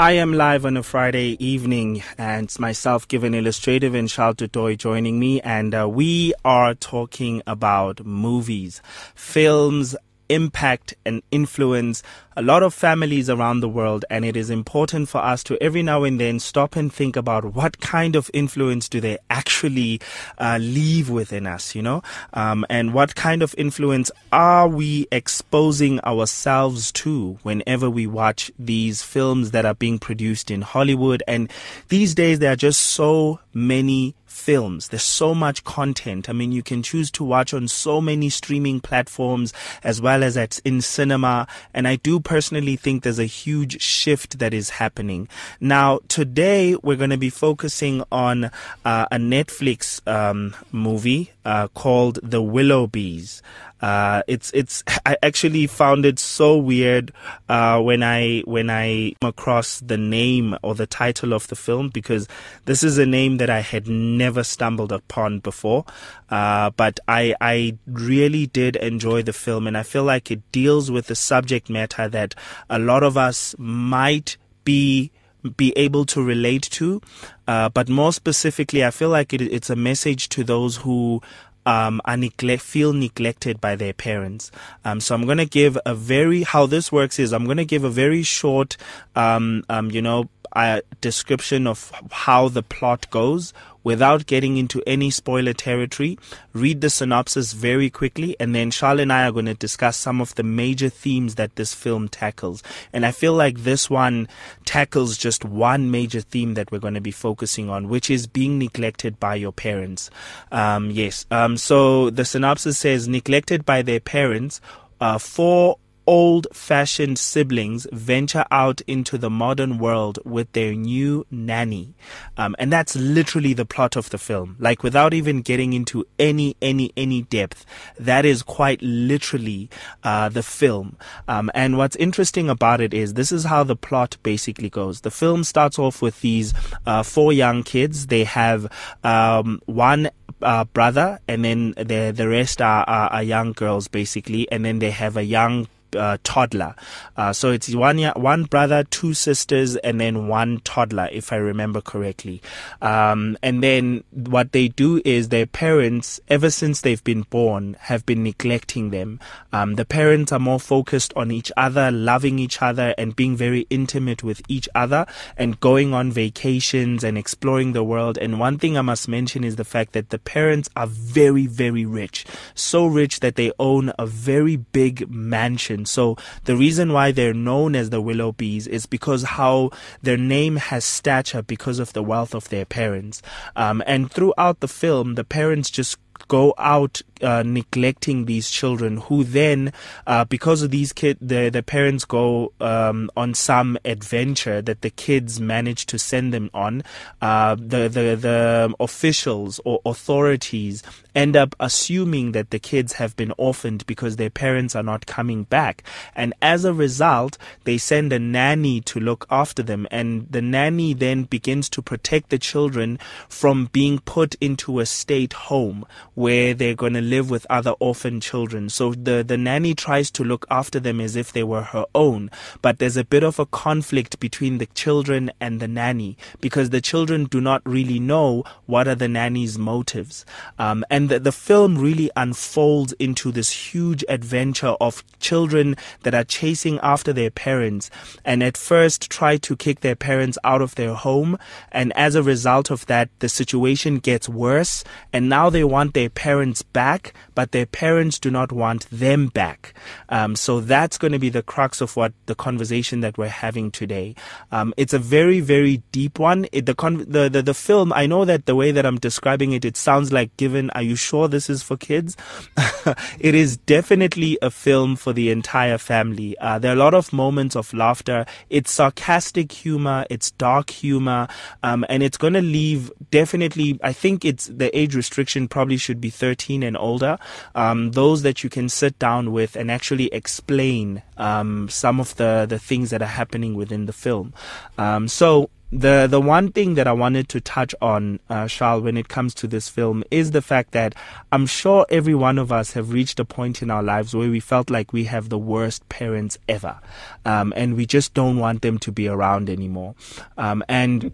I am live on a Friday evening, and myself, Given Illustrative, and Charl du Toit joining me, and uh, we are talking about movies, films, impact and influence a lot of families around the world and it is important for us to every now and then stop and think about what kind of influence do they actually uh, leave within us you know? Um, and what kind of influence are we exposing ourselves to whenever we watch these films that are being produced in Hollywood? And these days there are just so many films. There's so much content. I mean, you can choose to watch on so many streaming platforms as well as at in cinema. And I do personally think there's a huge shift that is happening. Now, today we're going to be focusing on uh, a Netflix um, movie uh, called The Willoughbys. Uh, it's it's I actually found it so weird uh, when I when I came across the name or the title of the film because this is a name that I had never stumbled upon before. Uh, but I I really did enjoy the film and I feel like it deals with the subject matter that a lot of us might be be able to relate to. Uh, but more specifically, I feel like it, it's a message to those who um, are neglect, feel neglected by their parents. Um, so I'm going to give a very, how this works is I'm going to give a very short, um, um, you know, uh, description of how the plot goes without getting into any spoiler territory. Read the synopsis very quickly, and then Charl and I are going to discuss some of the major themes that this film tackles. And I feel like this one tackles just one major theme that we're going to be focusing on, which is being neglected by your parents. Um, yes. Um, so the synopsis says neglected by their parents. Uh, four old fashioned siblings venture out into the modern world with their new nanny. Um, and that's literally the plot of the film. Like without even getting into any, any, any depth, that is quite literally, uh, the film. Um, and what's interesting about it is this is how the plot basically goes. The film starts off with these, uh, four young kids. They have, um, one uh, brother, and then the the rest are, are, are, young girls basically, and then they have a young uh, toddler. Uh, so it's one one brother, two sisters, and then one toddler, if I remember correctly. Um, and then what they do is their parents, ever since they've been born, have been neglecting them. Um, the parents are more focused on each other, loving each other, and being very intimate with each other, and going on vacations and exploring the world. And one thing I must mention is the fact that the parents are very, very rich, so rich that they own a very big mansion so the reason why they're known as the Willoughbys is because how their name has stature because of the wealth of their parents. Um, and throughout the film, the parents just go out uh, neglecting these children who then uh, because of these kids the, the parents go um, on some adventure that the kids manage to send them on uh, the, the the officials or authorities end up assuming that the kids have been orphaned because their parents are not coming back. And as a result they send a nanny to look after them. And the nanny then begins to protect the children from being put into a state home where they're going to live with other orphan children. So the, the nanny tries to look after them as if they were her own. But there's a bit of a conflict between the children and the nanny because the children do not really know what are the nanny's motives. Um, and the, the film really unfolds into this huge adventure of children that are chasing after their parents and at first try to kick their parents out of their home. And as a result of that, the situation gets worse. And now they want their parents back, but their parents do not want them back. Um, so that's going to be the crux of what the conversation that we're having today. Um, it's a very, very deep one. It, the, con- the, the, the film, I know that the way that I'm describing it, it sounds like given, are you sure this is for kids? it is definitely a film for the entire family. Uh, there are a lot of moments of laughter. It's sarcastic humor. It's dark humor. Um, and it's going to leave definitely, I think it's the age restriction probably should be 13 and older, um, those that you can sit down with and actually explain um, some of the, the things that are happening within the film. Um, so the the one thing that I wanted to touch on, uh, Charl, when it comes to this film, is the fact that I'm sure every one of us have reached a point in our lives where we felt like we have the worst parents ever, um, and we just don't want them to be around anymore, um, and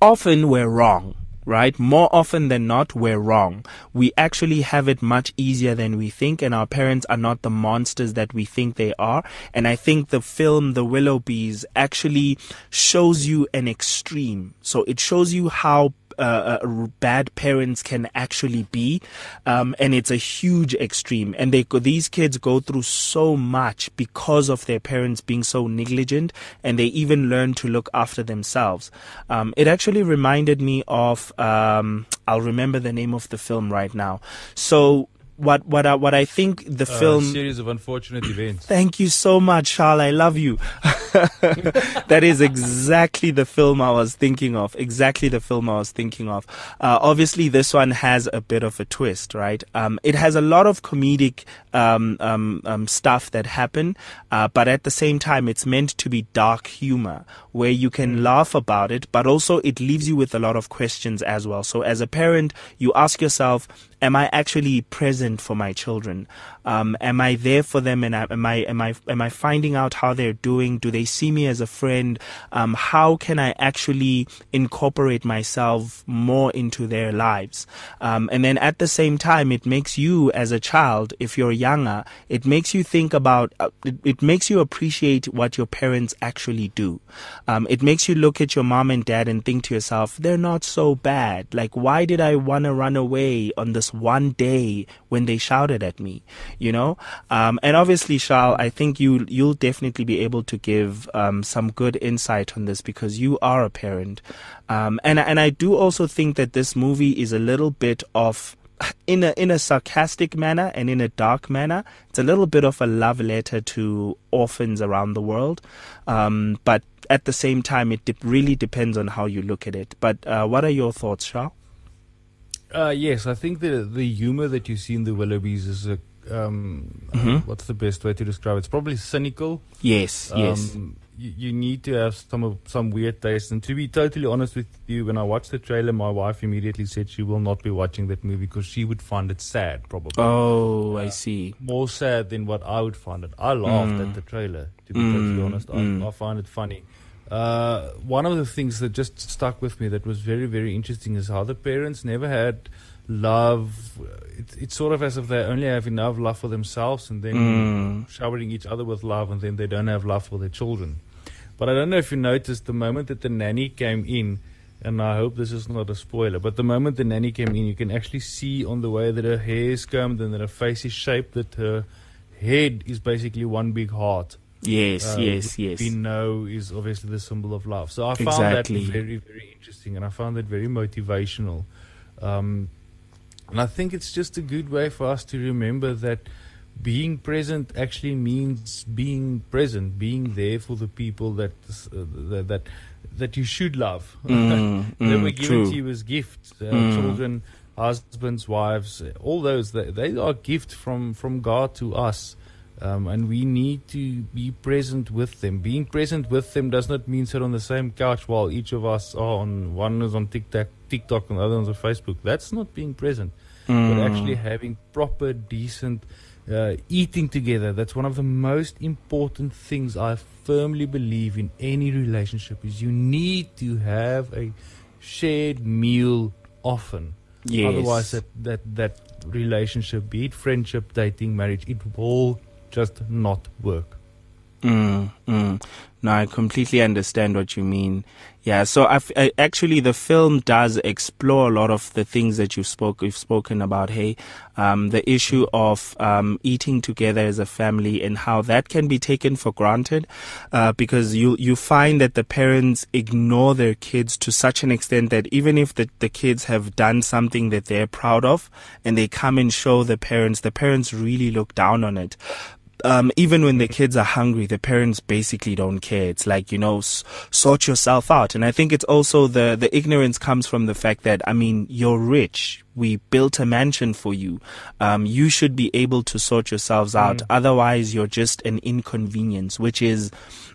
often we're wrong right? More often than not, we're wrong. We actually have it much easier than we think, and our parents are not the monsters that we think they are. And I think the film, The Willoughbys, actually shows you an extreme. So it shows you how bad parents can actually be, um, and it's a huge extreme. And they these kids go through so much because of their parents being so negligent, and they even learn to look after themselves. Um, it actually reminded me of um, I'll remember the name of the film right now. So what what I, what I think the uh, film series of unfortunate events. Thank you so much, Charl. I love you. that is exactly the film I was thinking of. Exactly the film I was thinking of. Uh, obviously, this one has a bit of a twist, right? Um, it has a lot of comedic um, um, um stuff that happen, uh, but at the same time, it's meant to be dark humor where you can mm. laugh about it, but also it leaves you with a lot of questions as well. So, as a parent, you ask yourself am I actually present for my children? Um, am I there for them? And am I am I am I finding out how they're doing? Do they see me as a friend? Um, how can I actually incorporate myself more into their lives? Um, and then at the same time, it makes you as a child, if you're younger, it makes you think about. Uh, it, it, makes you appreciate what your parents actually do. Um, it makes you look at your mom and dad and think to yourself, they're not so bad. Like, why did I want to run away on this one day when they shouted at me? you know. Um, and obviously, Charl, I think you you'll definitely be able to give um, some good insight on this because you are a parent, um, and and I do also think that this movie is a little bit of in a in a sarcastic manner and in a dark manner. It's a little bit of a love letter to orphans around the world, um, but at the same time, it de- really depends on how you look at it. But uh, what are your thoughts, Charl? Uh, yes, I think the the humor that you see in the Willoughbys is a um, mm-hmm. uh, what's the best way to describe it? It's probably cynical. Yes, um, yes. You, you, need to have some some weird taste. And to be totally honest with you, when I watched the trailer, my wife immediately said she will not be watching that movie because she would find it sad, probably. Oh, uh, I see. More sad than what I would find it. I laughed mm. at the trailer. To be mm. totally honest, mm. I, I find it funny. Uh, one of the things that just stuck with me that was very, very interesting is how the parents never had love. It, it's sort of as if they only have enough love for themselves and then mm. showering each other with love, and then they don't have love for their children. But I don't know if you noticed the moment that the nanny came in, and I hope this is not a spoiler, but the moment the nanny came in, you can actually see on the way that her hair is combed and that her face is shaped that her head is basically one big heart. Yes, uh, yes, yes. We know is obviously the symbol of love. So I found exactly. that very, very interesting, and I found that very motivational. Um, and I think it's just a good way for us to remember that being present actually means being present, being there for the people that uh, that that you should love, mm, that mm, were given true. to you as gifts, uh, mm. children, husbands, wives, all those they, they are gifts from from God to us. Um, and we need to be present with them. Being present with them does not mean sit on the same couch while each of us are on one is on TikTok, TikTok, and the other one's on Facebook. That's not being present mm. but actually having proper, decent uh, eating together. That's one of the most important things I firmly believe in any relationship is you need to have a shared meal often. Yes. Otherwise, that, that, that relationship, be it friendship, dating, marriage, it will just not work. Mm, mm. No, I completely understand what you mean. Yeah, so I've, I, actually the film does explore a lot of the things that you spoke you've spoken about. Hey, um, the issue of um, eating together as a family and how that can be taken for granted, uh, because you you find that the parents ignore their kids to such an extent that even if the the kids have done something that they're proud of and they come and show the parents, the parents really look down on it um, even when the kids are hungry, the parents basically don't care. It's like, you know, s- sort yourself out. And I think it's also the, the ignorance comes from the fact that, I mean, you're rich we built a mansion for you. Um, you should be able to sort yourselves out. Mm. Otherwise, you're just an inconvenience, which is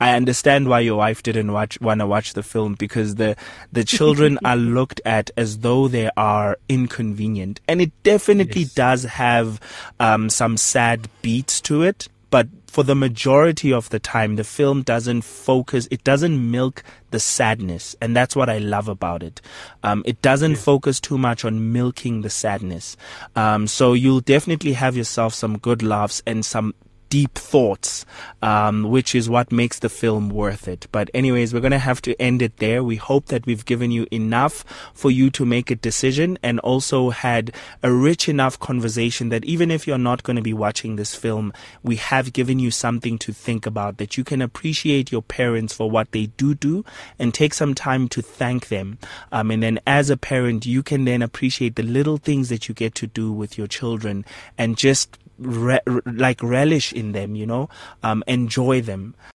I understand why your wife didn't watch want to watch the film because the the children are looked at as though they are inconvenient, and it definitely yes. does have um, some sad beats to it. But for the majority of the time, the film doesn't focus, it doesn't milk the sadness. And that's what I love about it. Um, it doesn't yeah. focus too much on milking the sadness. Um, so you'll definitely have yourself some good laughs and some deep thoughts, um, which is what makes the film worth it. But anyways, we're going to have to end it there. We hope that we've given you enough for you to make a decision and also had a rich enough conversation that even if you're not going to be watching this film, we have given you something to think about that you can appreciate your parents for what they do do and take some time to thank them. Um, and then as a parent, you can then appreciate the little things that you get to do with your children and just re- like relish in them, you know, um, enjoy them.